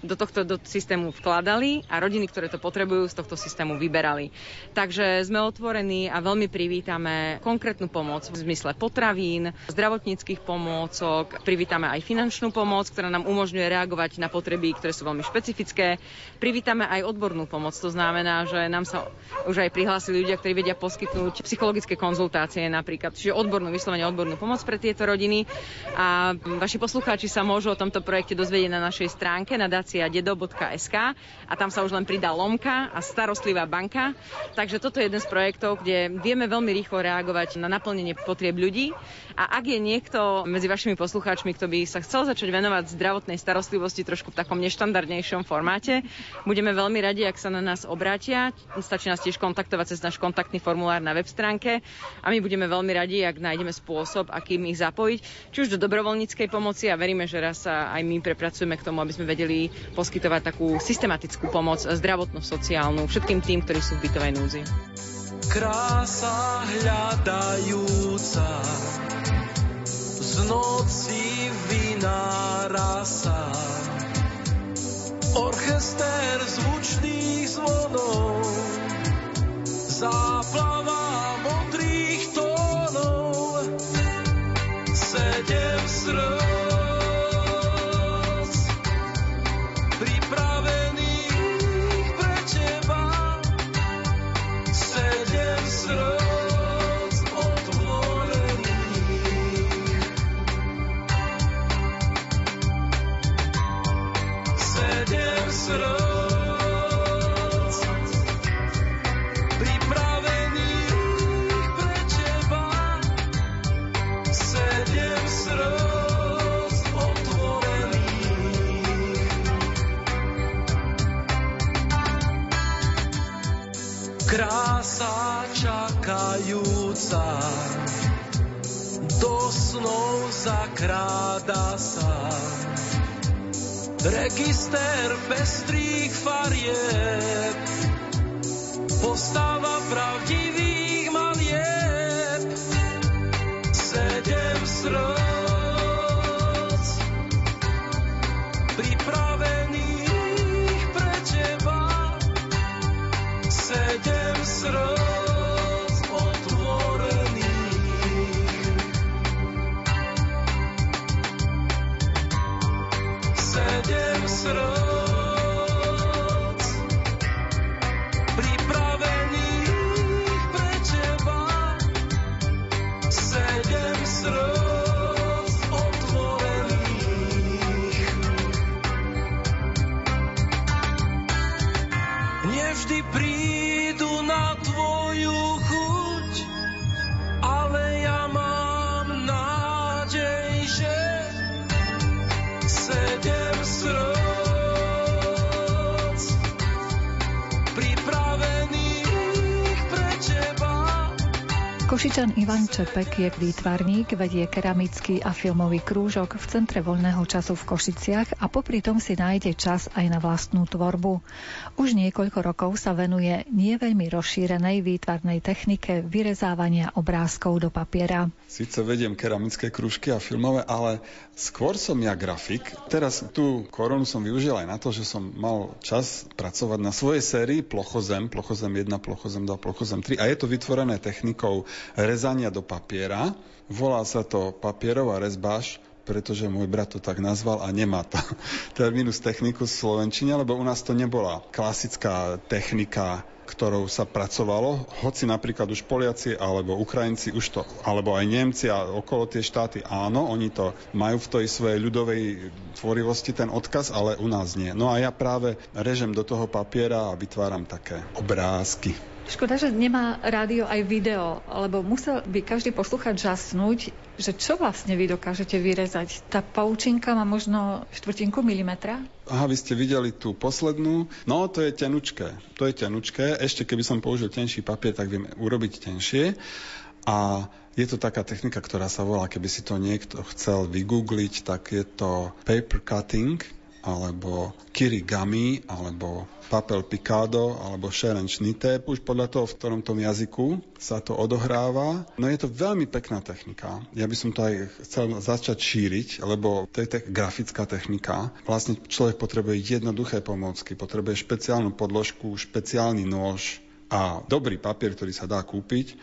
do tohto do systému vkladali a rodiny, ktoré to potrebujú, z tohto systému vyberali. Takže sme otvorení a veľmi privítame konkrétnu pomoc v zmysle potravín, zdravotníckých pomôcok, privítame aj finančnú pomoc, ktorá nám umožňuje reagovať na potreby, ktoré sú veľmi špecifické. Privítame aj odbornú pomoc, to znamená, že nám sa už aj prihlásili ľudia, ktorí vedia poskytnúť psychologické konzultácie napríklad, čiže odbornú, vyslovene odbornú pomoc pre tieto rodiny. A vaši poslucháči sa môžu o tomto projekte dozvedieť na našej stránke na dedo.sk a tam sa už len pridá lomka a starostlivá banka. Takže toto je jeden z projektov, kde vieme veľmi rýchlo reagovať na naplnenie potrieb ľudí. A ak je niekto medzi vašimi poslucháčmi, kto by sa chcel začať venovať zdravotnej starostlivosti trošku v takom neštandardnejšom formáte, budeme veľmi radi, ak sa na nás obrátia. Stačí nás tiež kontaktovať cez náš kontaktný formulár na web stránke a my budeme veľmi radi, ak nájdeme spôsob, akým ich zapojiť, či už do dobrovoľníckej pomoci a veríme, že raz sa aj my prepracujeme k tomu, aby sme vedeli poskytovať takú systematickú pomoc zdravotnú, sociálnu všetkým tým, ktorí sú v bytovej núdzi. Krása hľadajúca. Z noci vynára sa orchester zvučných zvonov záplava zakráda sa register pestrých farieb postava pravdivých Košičan Ivan Čepek je výtvarník, vedie keramický a filmový krúžok v Centre voľného času v Košiciach a popri tom si nájde čas aj na vlastnú tvorbu. Už niekoľko rokov sa venuje nie veľmi rozšírenej výtvarnej technike vyrezávania obrázkov do papiera. Sice vediem keramické krúžky a filmové, ale skôr som ja grafik. Teraz tú koronu som využil aj na to, že som mal čas pracovať na svojej sérii Plochozem, Plochozem 1, Plochozem 2, Plochozem 3 a je to vytvorené technikou rezania do papiera. Volá sa to papierová rezbáš, pretože môj brat to tak nazval a nemá to terminus technicus v Slovenčine, lebo u nás to nebola klasická technika ktorou sa pracovalo, hoci napríklad už Poliaci alebo Ukrajinci už to, alebo aj Nemci a okolo tie štáty, áno, oni to majú v tej svojej ľudovej tvorivosti ten odkaz, ale u nás nie. No a ja práve režem do toho papiera a vytváram také obrázky. Škoda, že nemá rádio aj video, lebo musel by každý posluchač žasnúť, že čo vlastne vy dokážete vyrezať. Tá paučinka má možno štvrtinku milimetra? Aha, vy ste videli tú poslednú. No, to je tenučké. To je tenučké. Ešte keby som použil tenší papier, tak viem urobiť tenšie. A je to taká technika, ktorá sa volá, keby si to niekto chcel vygoogliť, tak je to paper cutting, alebo kirigami, alebo papel picado, alebo sheren schnite, už podľa toho, v ktorom tom jazyku sa to odohráva. No je to veľmi pekná technika. Ja by som to aj chcel začať šíriť, lebo to je tak grafická technika. Vlastne človek potrebuje jednoduché pomôcky, potrebuje špeciálnu podložku, špeciálny nôž a dobrý papier, ktorý sa dá kúpiť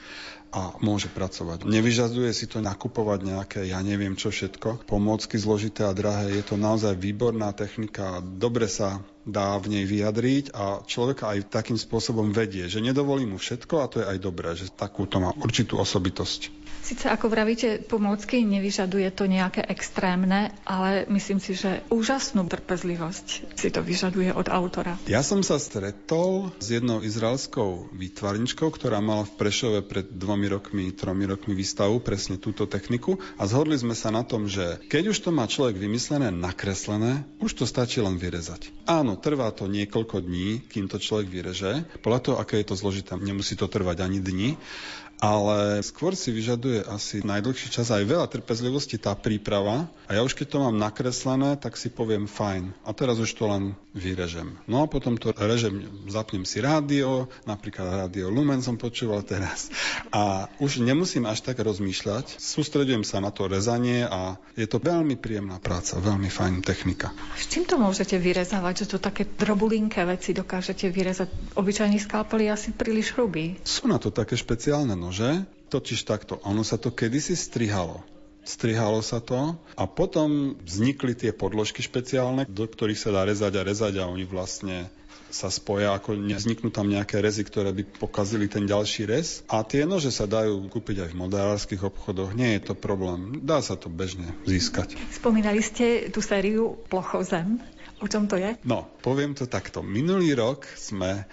a môže pracovať. Nevyžaduje si to nakupovať nejaké, ja neviem čo všetko, pomôcky zložité a drahé. Je to naozaj výborná technika, dobre sa dá v nej vyjadriť a človeka aj takým spôsobom vedie, že nedovolí mu všetko a to je aj dobré, že takúto má určitú osobitosť. Sice ako vravíte, pomôcky nevyžaduje to nejaké extrémne, ale myslím si, že úžasnú trpezlivosť si to vyžaduje od autora. Ja som sa stretol s jednou izraelskou výtvarničkou, ktorá mala v Prešove pred dvomi rokmi, tromi rokmi výstavu presne túto techniku a zhodli sme sa na tom, že keď už to má človek vymyslené, nakreslené, už to stačí len vyrezať. Áno, trvá to niekoľko dní, kým to človek vyreže. Podľa toho, aké je to zložité, nemusí to trvať ani dni, ale skôr si vyžaduje asi najdlhší čas aj veľa trpezlivosti tá príprava. A ja už keď to mám nakreslené, tak si poviem fajn. A teraz už to len vyrežem. No a potom to režem, zapnem si rádio, napríklad rádio Lumen som počúval teraz. A už nemusím až tak rozmýšľať. Sústredujem sa na to rezanie a je to veľmi príjemná práca, veľmi fajn technika. S čím to môžete vyrezávať, že to také drobulinké veci dokážete vyrezať? Obyčajný skalpel je asi príliš hrubý. Sú na to také špeciálne nože, totiž takto, ono sa to kedysi strihalo. Strihalo sa to a potom vznikli tie podložky špeciálne, do ktorých sa dá rezať a rezať a oni vlastne sa spoja, ako nevzniknú tam nejaké rezy, ktoré by pokazili ten ďalší rez. A tie nože sa dajú kúpiť aj v modárskych obchodoch, nie je to problém. Dá sa to bežne získať. Spomínali ste tú sériu Plochozem. O čom to je? No, poviem to takto. Minulý rok sme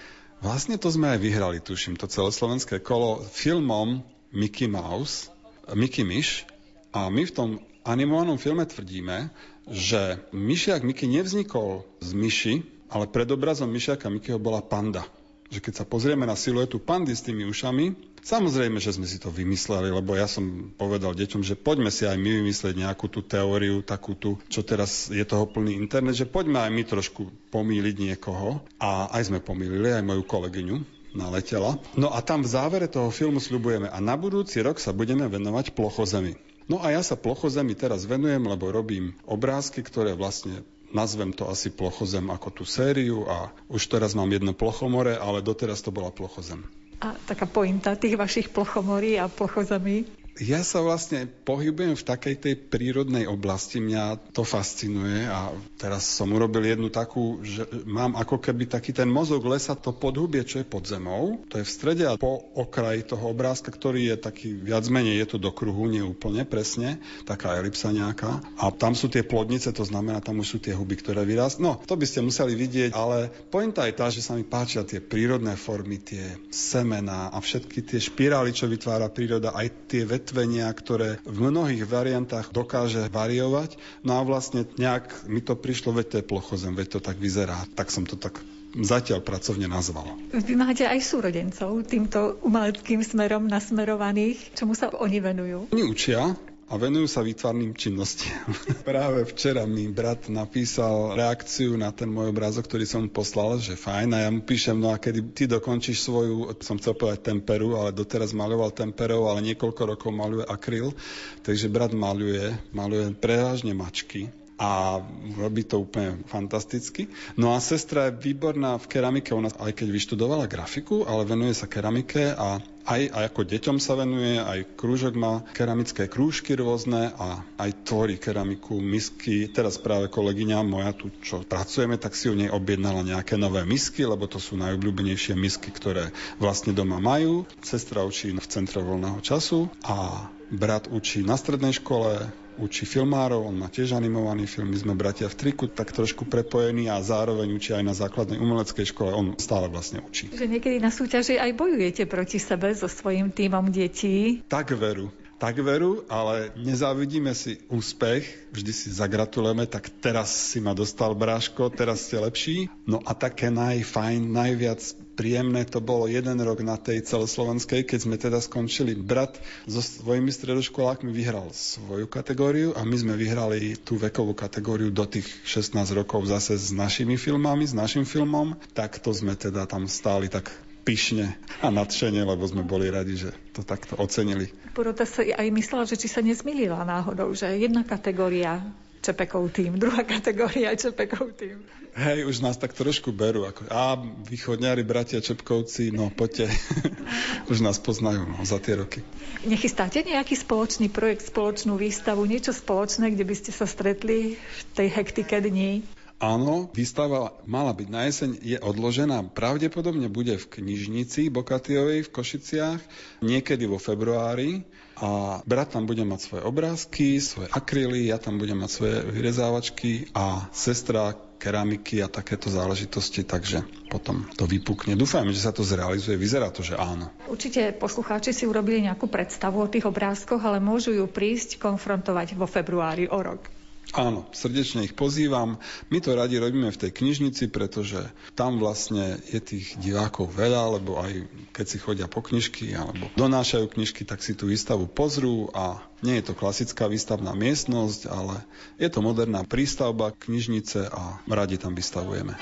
Vlastne to sme aj vyhrali, tuším, to celoslovenské kolo filmom Mickey Mouse, Mickey Myš. A my v tom animovanom filme tvrdíme, že myšiak Mickey nevznikol z myši, ale pred obrazom myšiaka Mickeyho bola panda. Že keď sa pozrieme na siluetu pandy s tými ušami, Samozrejme, že sme si to vymysleli, lebo ja som povedal deťom, že poďme si aj my vymyslieť nejakú tú teóriu, takú tú, čo teraz je toho plný internet, že poďme aj my trošku pomýliť niekoho. A aj sme pomýlili, aj moju kolegyňu, naletela. No a tam v závere toho filmu sľubujeme a na budúci rok sa budeme venovať plochozemi. No a ja sa plochozemi teraz venujem, lebo robím obrázky, ktoré vlastne nazvem to asi plochozem ako tú sériu a už teraz mám jedno plochomore, ale doteraz to bola plochozem. A taká pointa tých vašich plochomorí a plochozemí? Ja sa vlastne pohybujem v takej tej prírodnej oblasti, mňa to fascinuje a teraz som urobil jednu takú, že mám ako keby taký ten mozog lesa, to podhubie, čo je pod zemou, to je v strede a po okraji toho obrázka, ktorý je taký viac menej, je to do kruhu, nie úplne presne, taká elipsa nejaká. A tam sú tie plodnice, to znamená, tam už sú tie huby, ktoré vyrastú. No, to by ste museli vidieť, ale pointa je tá, že sa mi páčia tie prírodné formy, tie semená a všetky tie špirály, čo vytvára príroda, aj tie vetvenia, ktoré v mnohých variantách dokáže variovať. No a vlastne nejak mi to prišlo, veď to je plochozem, veď to tak vyzerá. Tak som to tak zatiaľ pracovne nazval. Vy máte aj súrodencov týmto umeleckým smerom nasmerovaných. Čomu sa oni venujú? Oni učia, a venujú sa výtvarným činnostiam. Práve včera mi brat napísal reakciu na ten môj obrázok, ktorý som poslal, že fajn, a ja mu píšem, no a kedy ty dokončíš svoju, som chcel povedať temperu, ale doteraz maľoval temperou, ale niekoľko rokov maľuje akryl, takže brat maľuje, maľuje prevažne mačky a robí to úplne fantasticky. No a sestra je výborná v keramike, ona aj keď vyštudovala grafiku, ale venuje sa keramike a aj, aj ako deťom sa venuje, aj krúžok má keramické krúžky rôzne a aj tvorí keramiku, misky. Teraz práve kolegyňa moja tu, čo pracujeme, tak si u nej objednala nejaké nové misky, lebo to sú najobľúbenejšie misky, ktoré vlastne doma majú. Sestra učí v centre voľného času a brat učí na strednej škole, učí filmárov, on má tiež animovaný film, my sme bratia v triku, tak trošku prepojení a zároveň učí aj na základnej umeleckej škole, on stále vlastne učí. Že niekedy na súťaži aj bojujete proti sebe so svojím týmom detí. Tak veru, tak veru, ale nezávidíme si úspech, vždy si zagratulujeme, tak teraz si ma dostal Bráško, teraz ste lepší. No a také najfajn, najviac príjemné to bolo jeden rok na tej celoslovenskej, keď sme teda skončili. Brat so svojimi stredoškolákmi vyhral svoju kategóriu a my sme vyhrali tú vekovú kategóriu do tých 16 rokov zase s našimi filmami, s našim filmom. Tak to sme teda tam stáli tak pyšne a nadšene, lebo sme boli radi, že to takto ocenili. Porota sa aj myslela, že či sa nezmýlila náhodou, že jedna kategória Čepekov tým, druhá kategória Čepekov tým. Hej, už nás tak trošku berú. Ako, a východňári, bratia Čepkovci, no poďte. už nás poznajú no, za tie roky. Nechystáte nejaký spoločný projekt, spoločnú výstavu, niečo spoločné, kde by ste sa stretli v tej hektike dní? Áno, výstava mala byť na jeseň, je odložená. Pravdepodobne bude v knižnici Bokatiovej v Košiciach niekedy vo februári a brat tam bude mať svoje obrázky, svoje akryly, ja tam budem mať svoje vyrezávačky a sestra keramiky a takéto záležitosti, takže potom to vypukne. Dúfajme, že sa to zrealizuje. Vyzerá to, že áno. Určite poslucháči si urobili nejakú predstavu o tých obrázkoch, ale môžu ju prísť konfrontovať vo februári o rok. Áno, srdečne ich pozývam. My to radi robíme v tej knižnici, pretože tam vlastne je tých divákov veľa, lebo aj keď si chodia po knižky alebo donášajú knižky, tak si tú výstavu pozrú a nie je to klasická výstavná miestnosť, ale je to moderná prístavba knižnice a radi tam vystavujeme.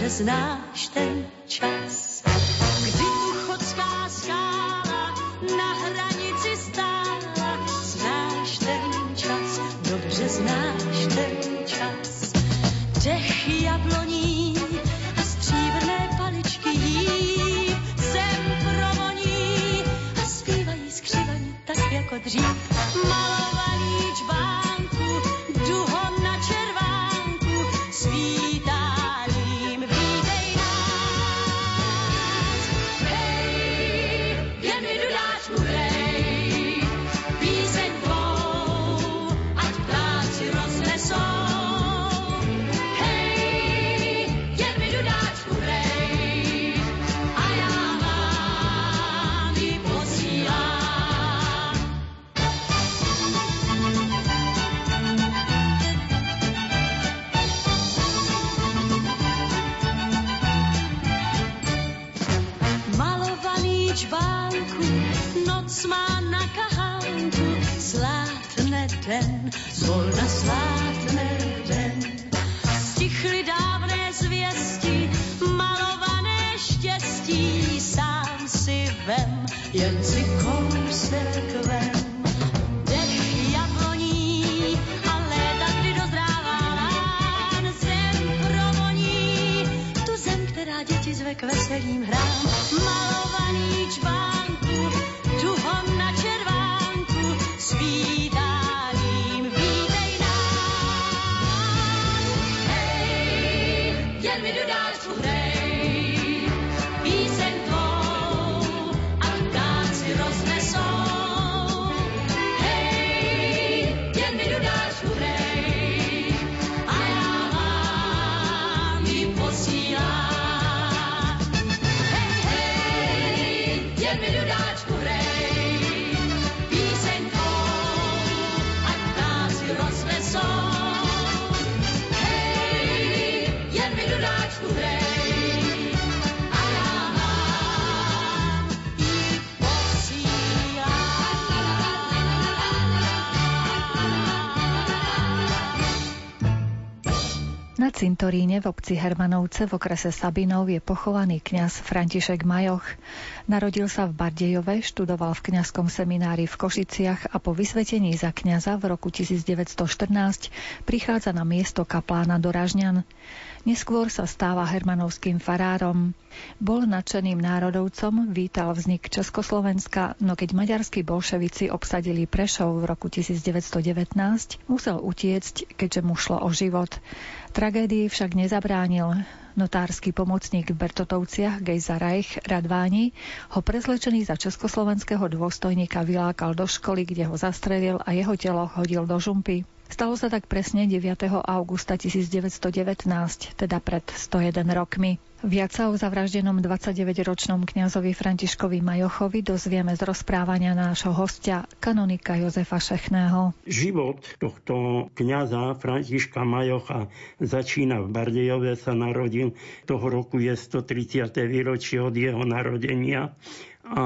Dobře znáš ten čas. V obci Hermanovce v okrese Sabinov je pochovaný kňaz František Majoch. Narodil sa v Bardejove, študoval v kňazskom seminári v Košiciach a po vysvetení za kňaza v roku 1914 prichádza na miesto kaplána do Ražňan. Neskôr sa stáva hermanovským farárom. Bol nadšeným národovcom, vítal vznik Československa, no keď maďarskí bolševici obsadili Prešov v roku 1919, musel utiecť, keďže mu šlo o život. Tragédii však nezabránil. Notársky pomocník v Bertotovciach Gejza Reich Radváni ho prezlečený za československého dôstojníka vylákal do školy, kde ho zastrelil a jeho telo hodil do žumpy. Stalo sa tak presne 9. augusta 1919, teda pred 101 rokmi. Viac sa o zavraždenom 29-ročnom kňazovi Františkovi Majochovi dozvieme z rozprávania nášho hostia, kanonika Jozefa Šechného. Život tohto kňaza Františka Majocha začína v Bardejove, sa narodil. Toho roku je 130. výročie od jeho narodenia a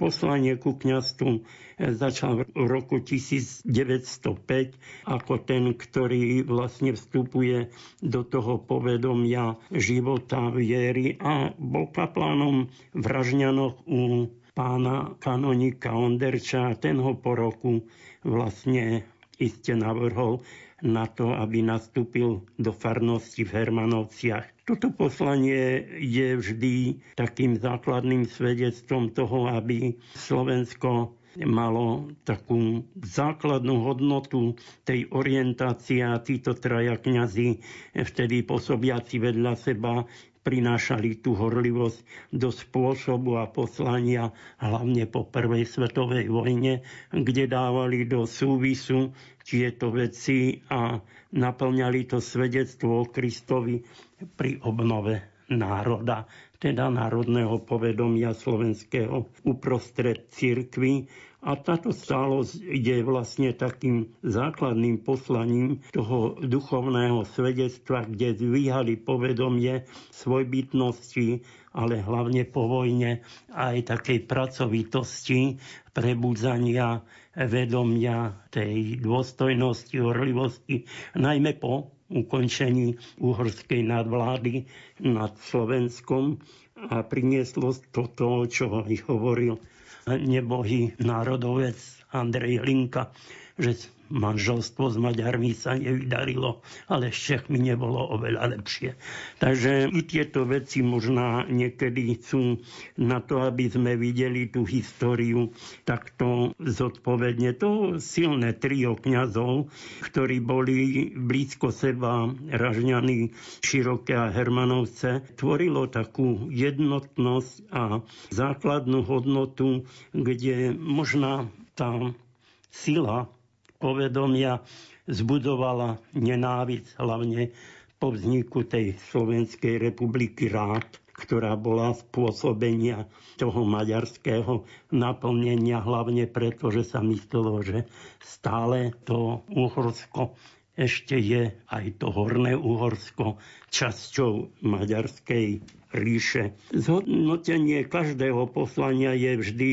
poslanie ku kňastvu začal v roku 1905 ako ten, ktorý vlastne vstupuje do toho povedomia života, viery a bol kaplánom v Ražňanoch u pána kanonika Onderča a ten ho po roku vlastne iste navrhol na to, aby nastúpil do farnosti v Hermanovciach. Toto poslanie je vždy takým základným svedectvom toho, aby Slovensko malo takú základnú hodnotu tej orientácie a títo traja kňazi vtedy pôsobiaci vedľa seba prinášali tú horlivosť do spôsobu a poslania, hlavne po prvej svetovej vojne, kde dávali do súvisu tieto veci a naplňali to svedectvo o Kristovi pri obnove národa, teda národného povedomia slovenského uprostred cirkvy. A táto stálosť je vlastne takým základným poslaním toho duchovného svedectva, kde zvíhali povedomie svojbytnosti, ale hlavne po vojne aj takej pracovitosti, prebudzania vedomia tej dôstojnosti, horlivosti, najmä po ukončení uhorskej nadvlády nad Slovenskom. A prinieslo toto, čo aj hovoril nebohý národovec Andrej Hlinka, že manželstvo s Maďarmi sa nevydarilo, ale s Čechmi nebolo oveľa lepšie. Takže i tieto veci možná niekedy sú na to, aby sme videli tú históriu takto zodpovedne. To silné trio kňazov, ktorí boli blízko seba Ražňany, Široké a Hermanovce, tvorilo takú jednotnosť a základnú hodnotu, kde možná tá sila povedomia zbudovala nenávisť hlavne po vzniku tej Slovenskej republiky rád, ktorá bola spôsobenia toho maďarského naplnenia, hlavne preto, že sa myslelo, že stále to Uhorsko ešte je aj to Horné Uhorsko časťou Maďarskej ríše. Zhodnotenie každého poslania je vždy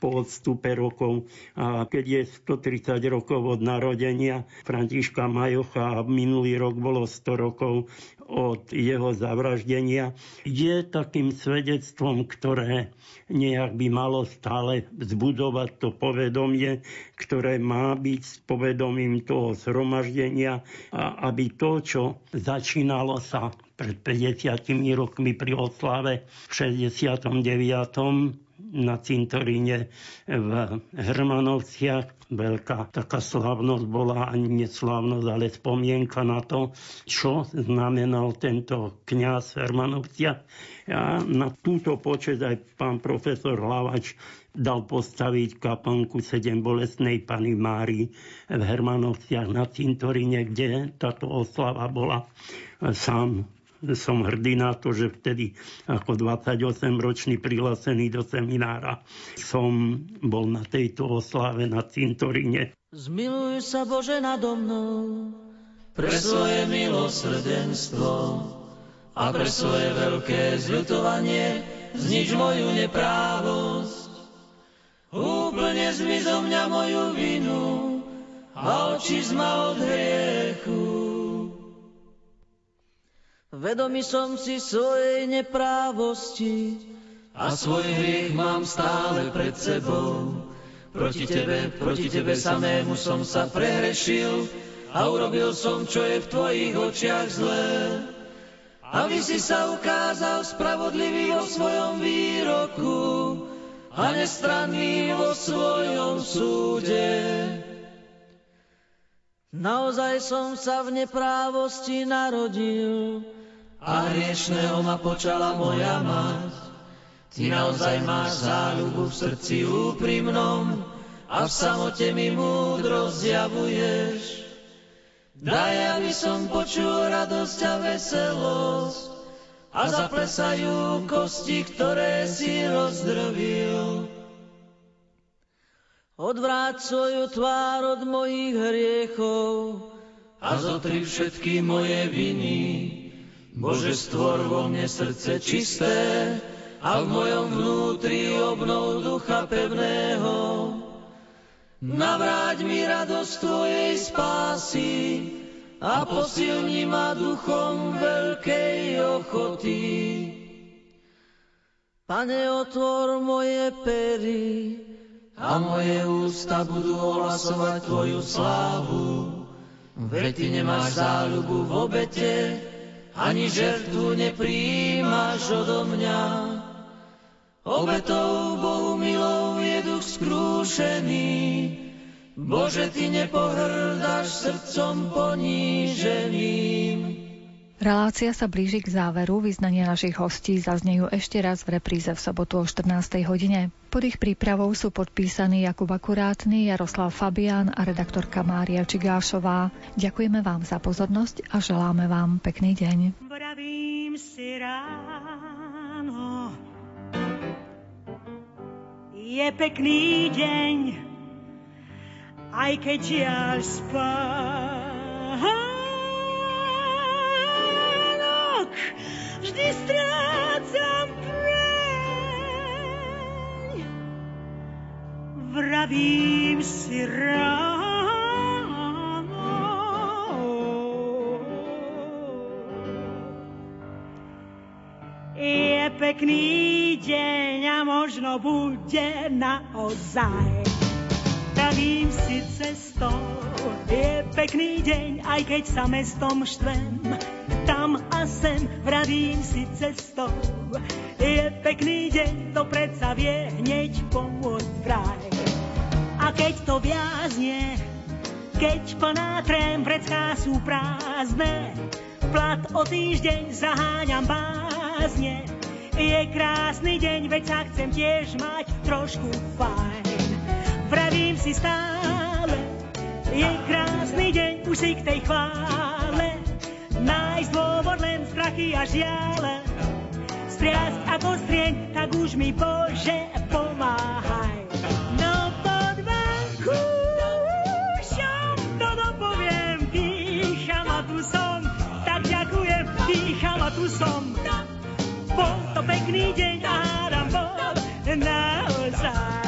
po odstupe rokov a keď je 130 rokov od narodenia Františka Majocha a minulý rok bolo 100 rokov od jeho zavraždenia, je takým svedectvom, ktoré nejak by malo stále vzbudovať to povedomie, ktoré má byť s povedomím toho zhromaždenia a aby to, čo začínalo sa pred 50 rokmi pri oslave v 69 na cintoríne v Hermanovciach. Veľká taká slávnosť bola, ani neslávnosť, ale spomienka na to, čo znamenal tento kňaz v Hermanovciach. A na túto počet aj pán profesor Hlavač dal postaviť kapanku sedem bolestnej Pany Mári v Hermanovciach na cintoríne, kde táto oslava bola sám som hrdý na to, že vtedy ako 28-ročný prihlásený do seminára som bol na tejto oslave na cintoríne. Zmiluj sa Bože nado mnou pre svoje milosrdenstvo a pre svoje veľké zľutovanie znič moju neprávosť. Úplne zmiz zo mňa moju vinu a oči zma od hriechu. Vedomý som si svojej neprávosti a svoj hriech mám stále pred sebou. Proti tebe, proti tebe samému som sa prehrešil a urobil som, čo je v tvojich očiach zlé. Aby si sa ukázal spravodlivý vo svojom výroku a nestranný vo svojom súde. Naozaj som sa v neprávosti narodil, a hriešného ma počala moja mať. Ty naozaj máš záľubu v srdci úprimnom a v samote mi múdro zjavuješ. Daj, aby som počul radosť a veselosť a zaplesajú kosti, ktoré si rozdrvil. Odvráť svoju tvár od mojich hriechov a zotri všetky moje viny Bože, stvor vo mne srdce čisté a v mojom vnútri obnov ducha pevného. Navráť mi radosť Tvojej spásy a posilni ma duchom veľkej ochoty. Pane, otvor moje pery a moje ústa budú ohlasovať Tvoju slávu. Veď Ty nemáš záľubu v obete, ani žertvu nepríjmaš odo mňa. Obetou Bohu milou je duch skrúšený, Bože, Ty nepohrdáš srdcom poníženým. Relácia sa blíži k záveru. Vyznania našich hostí zaznejú ešte raz v repríze v sobotu o 14. hodine. Pod ich prípravou sú podpísaní Jakub Akurátny, Jaroslav Fabián a redaktorka Mária Čigášová. Ďakujeme vám za pozornosť a želáme vám pekný deň. Vravím si ráno, je pekný deň, aj keď žiaľ spám. Vždy strácam preň. Vravím si ráno. Je pekný deň a možno bude naozaj. Vravím si cestou, je pekný deň, aj keď sa mestom štvem tam a sem vravím si cestou. Je pekný deň, to predsa vie hneď pomôcť vraj. A keď to viazne, keď ponátrem vrecká sú prázdne, plat o týždeň zaháňam bázne. Je krásny deň, veď sa chcem tiež mať trošku fajn. Vravím si stále, je krásny deň, už si k tej chvále nájsť dôvod len strachy a žiale. Striasť ako strieň, tak už mi Bože pomáhaj. No pod vankúšom to dopoviem, dýcham a tu som, tak ďakujem, dýcham a tu som. Po pekný deň Adam bol naozaj.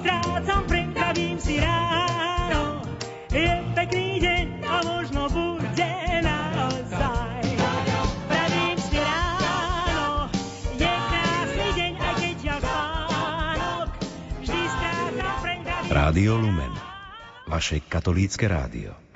Strácam pre, pravím si ráno, je pekný deň a možno bude naozaj. Pravím si ráno, je krásny deň, aj keď ja spánok vždy strácam pre, Rádio Lumen. Vaše katolícke rádio.